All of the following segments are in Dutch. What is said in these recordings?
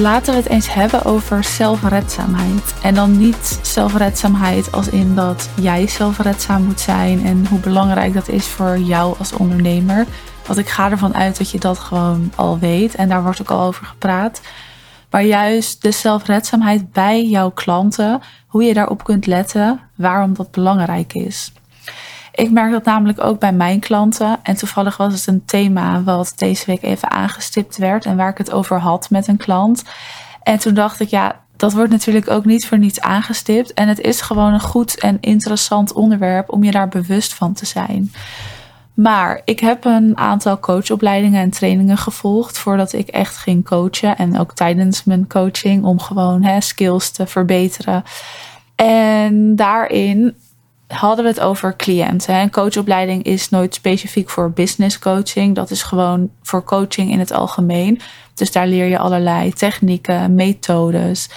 laten we het eens hebben over zelfredzaamheid. En dan niet zelfredzaamheid als in dat jij zelfredzaam moet zijn en hoe belangrijk dat is voor jou als ondernemer. Want ik ga ervan uit dat je dat gewoon al weet en daar wordt ook al over gepraat. Maar juist de zelfredzaamheid bij jouw klanten, hoe je daarop kunt letten, waarom dat belangrijk is. Ik merk dat namelijk ook bij mijn klanten. En toevallig was het een thema wat deze week even aangestipt werd en waar ik het over had met een klant. En toen dacht ik, ja, dat wordt natuurlijk ook niet voor niets aangestipt. En het is gewoon een goed en interessant onderwerp om je daar bewust van te zijn. Maar ik heb een aantal coachopleidingen en trainingen gevolgd voordat ik echt ging coachen. En ook tijdens mijn coaching om gewoon hè, skills te verbeteren. En daarin hadden we het over cliënten. Een coachopleiding is nooit specifiek voor business coaching. Dat is gewoon voor coaching in het algemeen. Dus daar leer je allerlei technieken, methodes.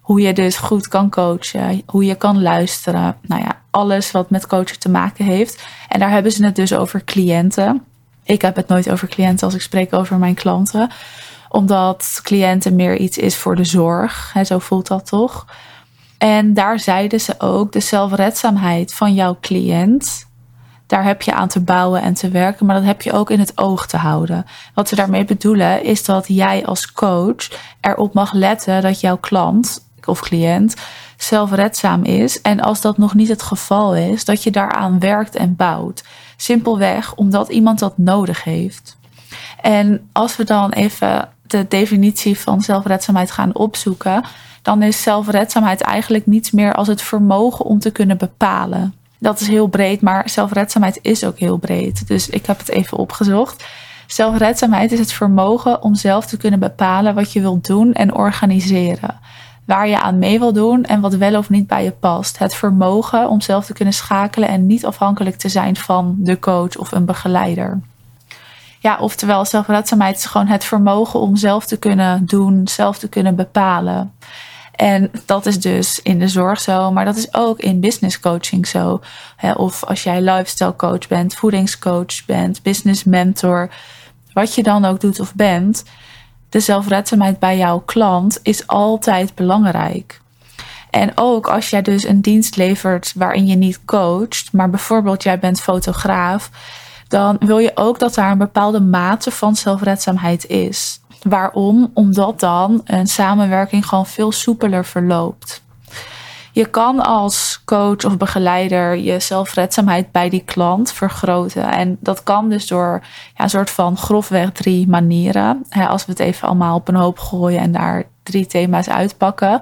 Hoe je dus goed kan coachen, hoe je kan luisteren. Nou ja, alles wat met coachen te maken heeft. En daar hebben ze het dus over cliënten. Ik heb het nooit over cliënten als ik spreek over mijn klanten. Omdat cliënten meer iets is voor de zorg. Hè, zo voelt dat toch. En daar zeiden ze ook de zelfredzaamheid van jouw cliënt. Daar heb je aan te bouwen en te werken, maar dat heb je ook in het oog te houden. Wat ze daarmee bedoelen is dat jij als coach erop mag letten dat jouw klant of cliënt zelfredzaam is. En als dat nog niet het geval is, dat je daaraan werkt en bouwt. Simpelweg omdat iemand dat nodig heeft. En als we dan even de definitie van zelfredzaamheid gaan opzoeken, dan is zelfredzaamheid eigenlijk niets meer als het vermogen om te kunnen bepalen. Dat is heel breed, maar zelfredzaamheid is ook heel breed. Dus ik heb het even opgezocht. Zelfredzaamheid is het vermogen om zelf te kunnen bepalen wat je wilt doen en organiseren. Waar je aan mee wil doen en wat wel of niet bij je past. Het vermogen om zelf te kunnen schakelen en niet afhankelijk te zijn van de coach of een begeleider. Ja, oftewel, zelfredzaamheid is gewoon het vermogen om zelf te kunnen doen, zelf te kunnen bepalen. En dat is dus in de zorg zo, maar dat is ook in business coaching zo. Of als jij lifestyle coach bent, voedingscoach bent, business mentor, wat je dan ook doet of bent, de zelfredzaamheid bij jouw klant is altijd belangrijk. En ook als jij dus een dienst levert waarin je niet coacht, maar bijvoorbeeld jij bent fotograaf, dan wil je ook dat daar een bepaalde mate van zelfredzaamheid is. Waarom? Omdat dan een samenwerking gewoon veel soepeler verloopt. Je kan als coach of begeleider je zelfredzaamheid bij die klant vergroten. En dat kan dus door ja, een soort van grofweg drie manieren. als we het even allemaal op een hoop gooien en daar drie thema's uitpakken.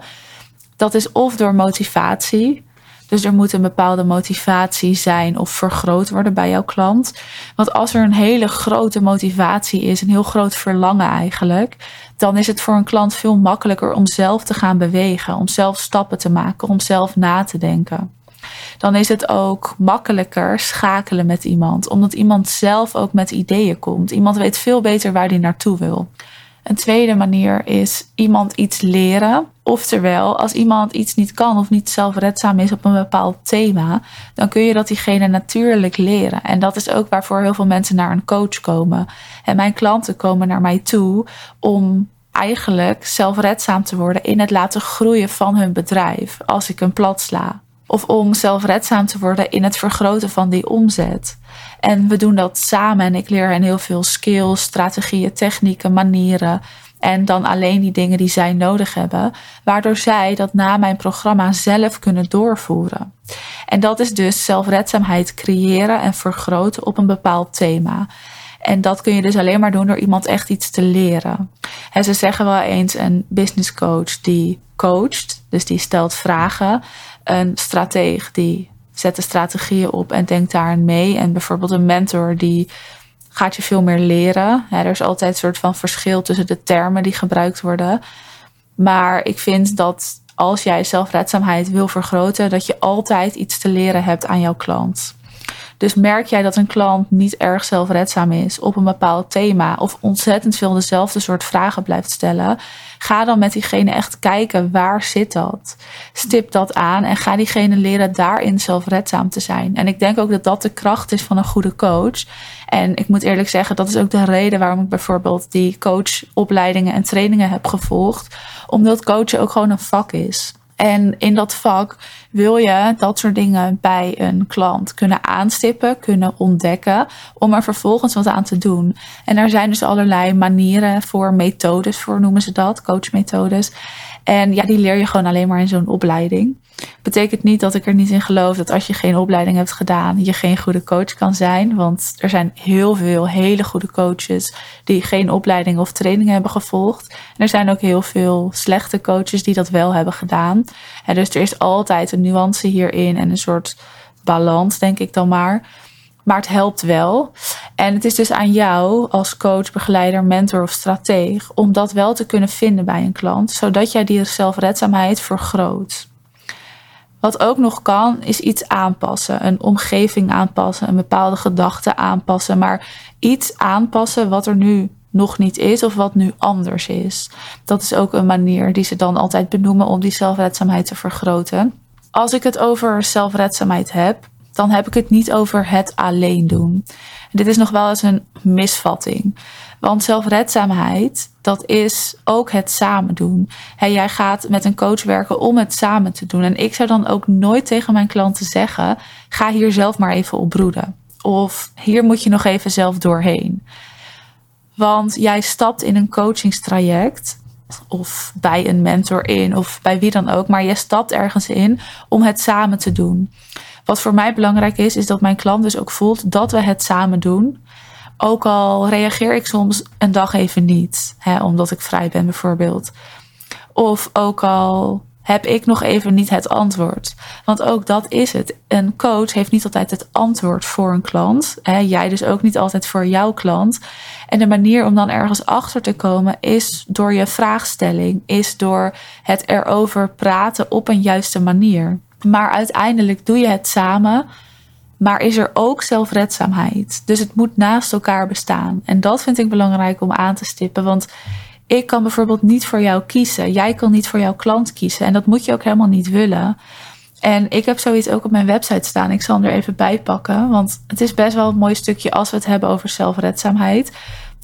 Dat is of door motivatie. Dus er moet een bepaalde motivatie zijn of vergroot worden bij jouw klant. Want als er een hele grote motivatie is, een heel groot verlangen eigenlijk, dan is het voor een klant veel makkelijker om zelf te gaan bewegen, om zelf stappen te maken, om zelf na te denken. Dan is het ook makkelijker schakelen met iemand, omdat iemand zelf ook met ideeën komt. Iemand weet veel beter waar hij naartoe wil. Een tweede manier is iemand iets leren. Oftewel, als iemand iets niet kan of niet zelfredzaam is op een bepaald thema, dan kun je dat diegene natuurlijk leren. En dat is ook waarvoor heel veel mensen naar een coach komen. En mijn klanten komen naar mij toe om eigenlijk zelfredzaam te worden in het laten groeien van hun bedrijf als ik een plat sla. Of om zelfredzaam te worden in het vergroten van die omzet. En we doen dat samen en ik leer hen heel veel skills, strategieën, technieken, manieren. En dan alleen die dingen die zij nodig hebben, waardoor zij dat na mijn programma zelf kunnen doorvoeren. En dat is dus zelfredzaamheid creëren en vergroten op een bepaald thema. En dat kun je dus alleen maar doen door iemand echt iets te leren. En ze zeggen wel eens een business coach die coacht, dus die stelt vragen. Een strateeg die zet de strategieën op en denkt daarin mee. En bijvoorbeeld een mentor die gaat je veel meer leren. er is altijd een soort van verschil tussen de termen die gebruikt worden. Maar ik vind dat als jij zelfredzaamheid wil vergroten, dat je altijd iets te leren hebt aan jouw klant. Dus merk jij dat een klant niet erg zelfredzaam is op een bepaald thema of ontzettend veel dezelfde soort vragen blijft stellen, ga dan met diegene echt kijken waar zit dat. Stip dat aan en ga diegene leren daarin zelfredzaam te zijn. En ik denk ook dat dat de kracht is van een goede coach. En ik moet eerlijk zeggen, dat is ook de reden waarom ik bijvoorbeeld die coachopleidingen en trainingen heb gevolgd. Omdat coachen ook gewoon een vak is. En in dat vak wil je dat soort dingen bij een klant kunnen aanstippen, kunnen ontdekken, om er vervolgens wat aan te doen. En er zijn dus allerlei manieren voor, methodes voor noemen ze dat, coachmethodes. En ja, die leer je gewoon alleen maar in zo'n opleiding. Betekent niet dat ik er niet in geloof dat als je geen opleiding hebt gedaan, je geen goede coach kan zijn. Want er zijn heel veel hele goede coaches die geen opleiding of training hebben gevolgd. Er zijn ook heel veel slechte coaches die dat wel hebben gedaan. En dus er is altijd een nuance hierin en een soort balans, denk ik dan maar. Maar het helpt wel. En het is dus aan jou als coach, begeleider, mentor of strateeg om dat wel te kunnen vinden bij een klant, zodat jij die zelfredzaamheid vergroot. Wat ook nog kan, is iets aanpassen. Een omgeving aanpassen, een bepaalde gedachte aanpassen. Maar iets aanpassen wat er nu nog niet is of wat nu anders is. Dat is ook een manier die ze dan altijd benoemen om die zelfredzaamheid te vergroten. Als ik het over zelfredzaamheid heb, dan heb ik het niet over het alleen doen. Dit is nog wel eens een misvatting. Want zelfredzaamheid, dat is ook het samen doen. jij gaat met een coach werken om het samen te doen. En ik zou dan ook nooit tegen mijn klanten zeggen: ga hier zelf maar even op broeden. Of hier moet je nog even zelf doorheen. Want jij stapt in een coachingstraject of bij een mentor in of bij wie dan ook, maar je stapt ergens in om het samen te doen. Wat voor mij belangrijk is, is dat mijn klant dus ook voelt dat we het samen doen. Ook al reageer ik soms een dag even niet, hè, omdat ik vrij ben bijvoorbeeld. Of ook al heb ik nog even niet het antwoord. Want ook dat is het. Een coach heeft niet altijd het antwoord voor een klant. Hè, jij dus ook niet altijd voor jouw klant. En de manier om dan ergens achter te komen is door je vraagstelling, is door het erover praten op een juiste manier. Maar uiteindelijk doe je het samen. Maar is er ook zelfredzaamheid? Dus het moet naast elkaar bestaan. En dat vind ik belangrijk om aan te stippen. Want ik kan bijvoorbeeld niet voor jou kiezen. Jij kan niet voor jouw klant kiezen. En dat moet je ook helemaal niet willen. En ik heb zoiets ook op mijn website staan. Ik zal hem er even bij pakken. Want het is best wel een mooi stukje als we het hebben over zelfredzaamheid.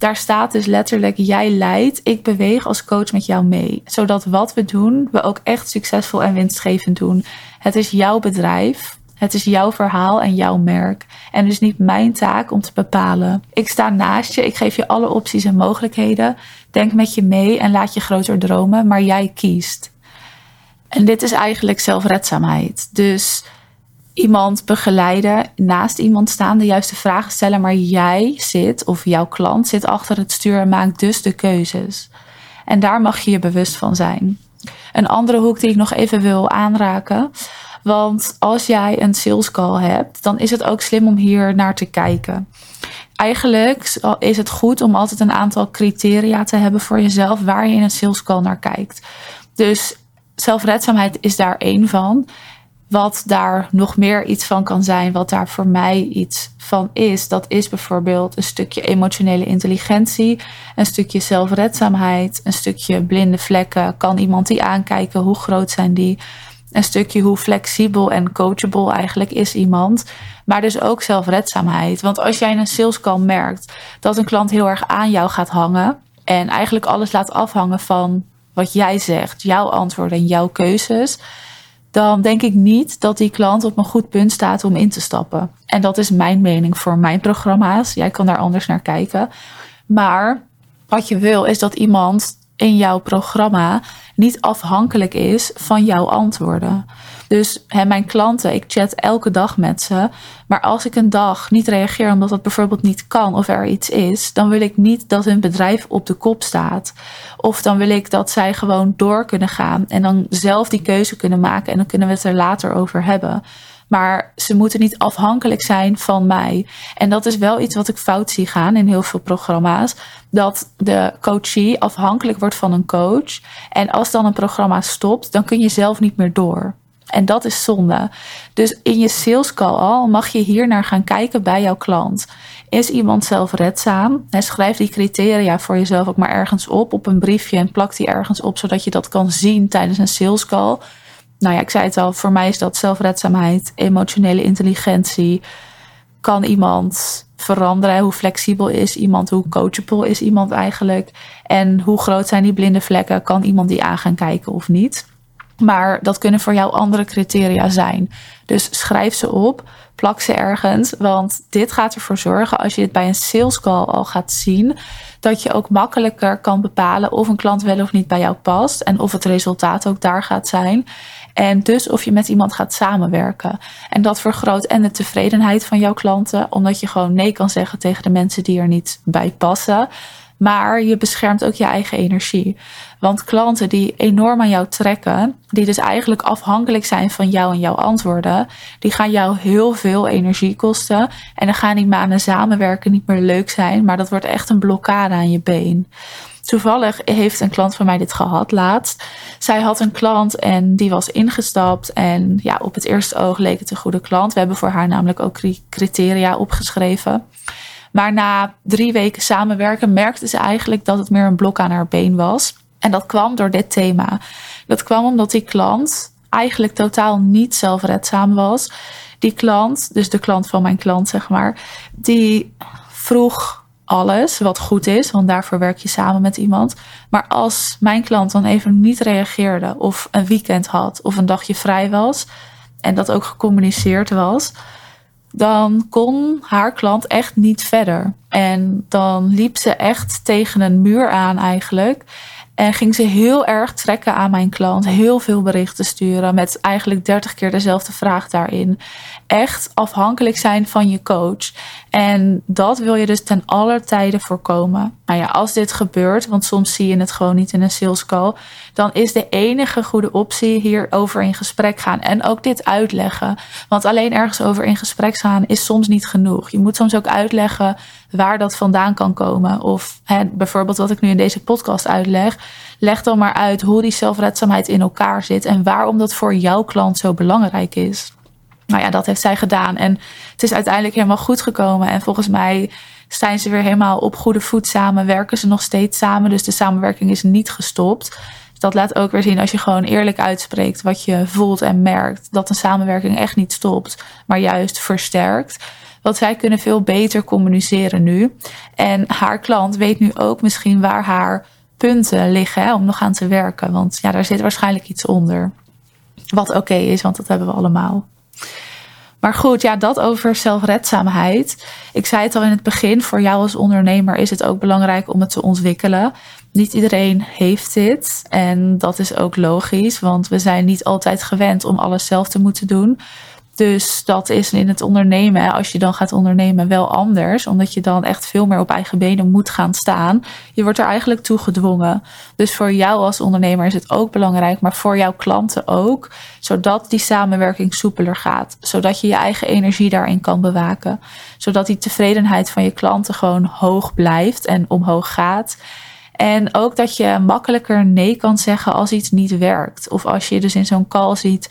Daar staat dus letterlijk: jij leidt, ik beweeg als coach met jou mee. Zodat wat we doen, we ook echt succesvol en winstgevend doen. Het is jouw bedrijf. Het is jouw verhaal en jouw merk. En dus niet mijn taak om te bepalen. Ik sta naast je, ik geef je alle opties en mogelijkheden. Denk met je mee en laat je groter dromen, maar jij kiest. En dit is eigenlijk zelfredzaamheid. Dus iemand begeleiden, naast iemand staan, de juiste vragen stellen, maar jij zit of jouw klant zit achter het stuur en maakt dus de keuzes. En daar mag je je bewust van zijn. Een andere hoek die ik nog even wil aanraken. Want als jij een sales call hebt, dan is het ook slim om hier naar te kijken. Eigenlijk is het goed om altijd een aantal criteria te hebben voor jezelf waar je in een sales call naar kijkt. Dus zelfredzaamheid is daar één van. Wat daar nog meer iets van kan zijn, wat daar voor mij iets van is, dat is bijvoorbeeld een stukje emotionele intelligentie, een stukje zelfredzaamheid, een stukje blinde vlekken. Kan iemand die aankijken? Hoe groot zijn die? Een stukje hoe flexibel en coachable eigenlijk is iemand. Maar dus ook zelfredzaamheid. Want als jij in een sales call merkt dat een klant heel erg aan jou gaat hangen en eigenlijk alles laat afhangen van wat jij zegt, jouw antwoorden en jouw keuzes, dan denk ik niet dat die klant op een goed punt staat om in te stappen. En dat is mijn mening voor mijn programma's. Jij kan daar anders naar kijken. Maar wat je wil is dat iemand in jouw programma niet afhankelijk is van jouw antwoorden. Dus hè, mijn klanten, ik chat elke dag met ze. Maar als ik een dag niet reageer omdat dat bijvoorbeeld niet kan of er iets is, dan wil ik niet dat hun bedrijf op de kop staat. Of dan wil ik dat zij gewoon door kunnen gaan en dan zelf die keuze kunnen maken en dan kunnen we het er later over hebben. Maar ze moeten niet afhankelijk zijn van mij. En dat is wel iets wat ik fout zie gaan in heel veel programma's. Dat de coachie afhankelijk wordt van een coach. En als dan een programma stopt, dan kun je zelf niet meer door. En dat is zonde. Dus in je sales call al mag je hier naar gaan kijken bij jouw klant. Is iemand zelfredzaam? Schrijf die criteria voor jezelf ook maar ergens op, op een briefje en plak die ergens op, zodat je dat kan zien tijdens een sales call. Nou ja, ik zei het al, voor mij is dat zelfredzaamheid, emotionele intelligentie. Kan iemand veranderen? Hoe flexibel is iemand? Hoe coachable is iemand eigenlijk? En hoe groot zijn die blinde vlekken? Kan iemand die aan gaan kijken of niet? Maar dat kunnen voor jou andere criteria zijn. Dus schrijf ze op, plak ze ergens. Want dit gaat ervoor zorgen, als je het bij een sales call al gaat zien, dat je ook makkelijker kan bepalen of een klant wel of niet bij jou past. En of het resultaat ook daar gaat zijn. En dus of je met iemand gaat samenwerken. En dat vergroot en de tevredenheid van jouw klanten, omdat je gewoon nee kan zeggen tegen de mensen die er niet bij passen. Maar je beschermt ook je eigen energie. Want klanten die enorm aan jou trekken, die dus eigenlijk afhankelijk zijn van jou en jouw antwoorden, die gaan jou heel veel energie kosten. En dan gaan die maanden samenwerken niet meer leuk zijn, maar dat wordt echt een blokkade aan je been. Toevallig heeft een klant van mij dit gehad laatst. Zij had een klant en die was ingestapt. En ja, op het eerste oog leek het een goede klant. We hebben voor haar namelijk ook criteria opgeschreven. Maar na drie weken samenwerken merkte ze eigenlijk dat het meer een blok aan haar been was. En dat kwam door dit thema. Dat kwam omdat die klant eigenlijk totaal niet zelfredzaam was. Die klant, dus de klant van mijn klant, zeg maar, die vroeg alles wat goed is, want daarvoor werk je samen met iemand. Maar als mijn klant dan even niet reageerde, of een weekend had, of een dagje vrij was, en dat ook gecommuniceerd was, dan kon haar klant echt niet verder. En dan liep ze echt tegen een muur aan eigenlijk. En ging ze heel erg trekken aan mijn klant. Heel veel berichten sturen. Met eigenlijk 30 keer dezelfde vraag daarin. Echt afhankelijk zijn van je coach. En dat wil je dus ten aller tijde voorkomen. Nou ja, als dit gebeurt, want soms zie je het gewoon niet in een sales call. Dan is de enige goede optie hierover in gesprek gaan. En ook dit uitleggen. Want alleen ergens over in gesprek gaan is soms niet genoeg. Je moet soms ook uitleggen waar dat vandaan kan komen. Of hè, bijvoorbeeld wat ik nu in deze podcast uitleg. Leg dan maar uit hoe die zelfredzaamheid in elkaar zit en waarom dat voor jouw klant zo belangrijk is. Nou ja, dat heeft zij gedaan. En het is uiteindelijk helemaal goed gekomen. En volgens mij zijn ze weer helemaal op goede voet samen. Werken ze nog steeds samen. Dus de samenwerking is niet gestopt. Dat laat ook weer zien als je gewoon eerlijk uitspreekt wat je voelt en merkt. Dat een samenwerking echt niet stopt, maar juist versterkt. Want zij kunnen veel beter communiceren nu. En haar klant weet nu ook misschien waar haar punten liggen om nog aan te werken. Want ja, daar zit waarschijnlijk iets onder. Wat oké is, want dat hebben we allemaal. Maar goed, ja, dat over zelfredzaamheid. Ik zei het al in het begin, voor jou als ondernemer is het ook belangrijk om het te ontwikkelen. Niet iedereen heeft dit en dat is ook logisch, want we zijn niet altijd gewend om alles zelf te moeten doen. Dus dat is in het ondernemen, als je dan gaat ondernemen, wel anders. Omdat je dan echt veel meer op eigen benen moet gaan staan. Je wordt er eigenlijk toe gedwongen. Dus voor jou als ondernemer is het ook belangrijk, maar voor jouw klanten ook. Zodat die samenwerking soepeler gaat. Zodat je je eigen energie daarin kan bewaken. Zodat die tevredenheid van je klanten gewoon hoog blijft en omhoog gaat. En ook dat je makkelijker nee kan zeggen als iets niet werkt. Of als je dus in zo'n call ziet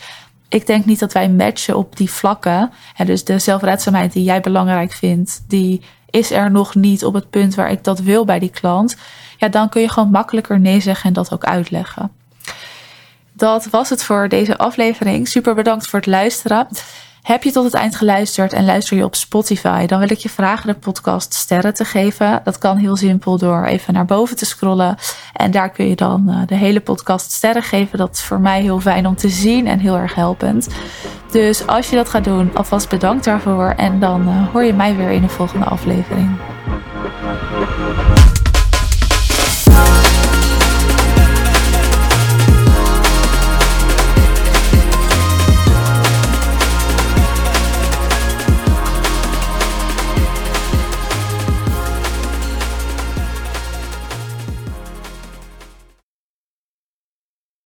ik denk niet dat wij matchen op die vlakken. En dus de zelfredzaamheid die jij belangrijk vindt, die is er nog niet op het punt waar ik dat wil bij die klant. Ja, dan kun je gewoon makkelijker nee zeggen en dat ook uitleggen. Dat was het voor deze aflevering. Super bedankt voor het luisteren. Heb je tot het eind geluisterd en luister je op Spotify, dan wil ik je vragen de podcast sterren te geven. Dat kan heel simpel door even naar boven te scrollen. En daar kun je dan eh, de hele podcast sterren geven. Dat is voor mij heel fijn om te zien en heel erg helpend. Dus als je dat gaat doen, alvast bedankt daarvoor. En dan eh, hoor je mij weer in de volgende aflevering.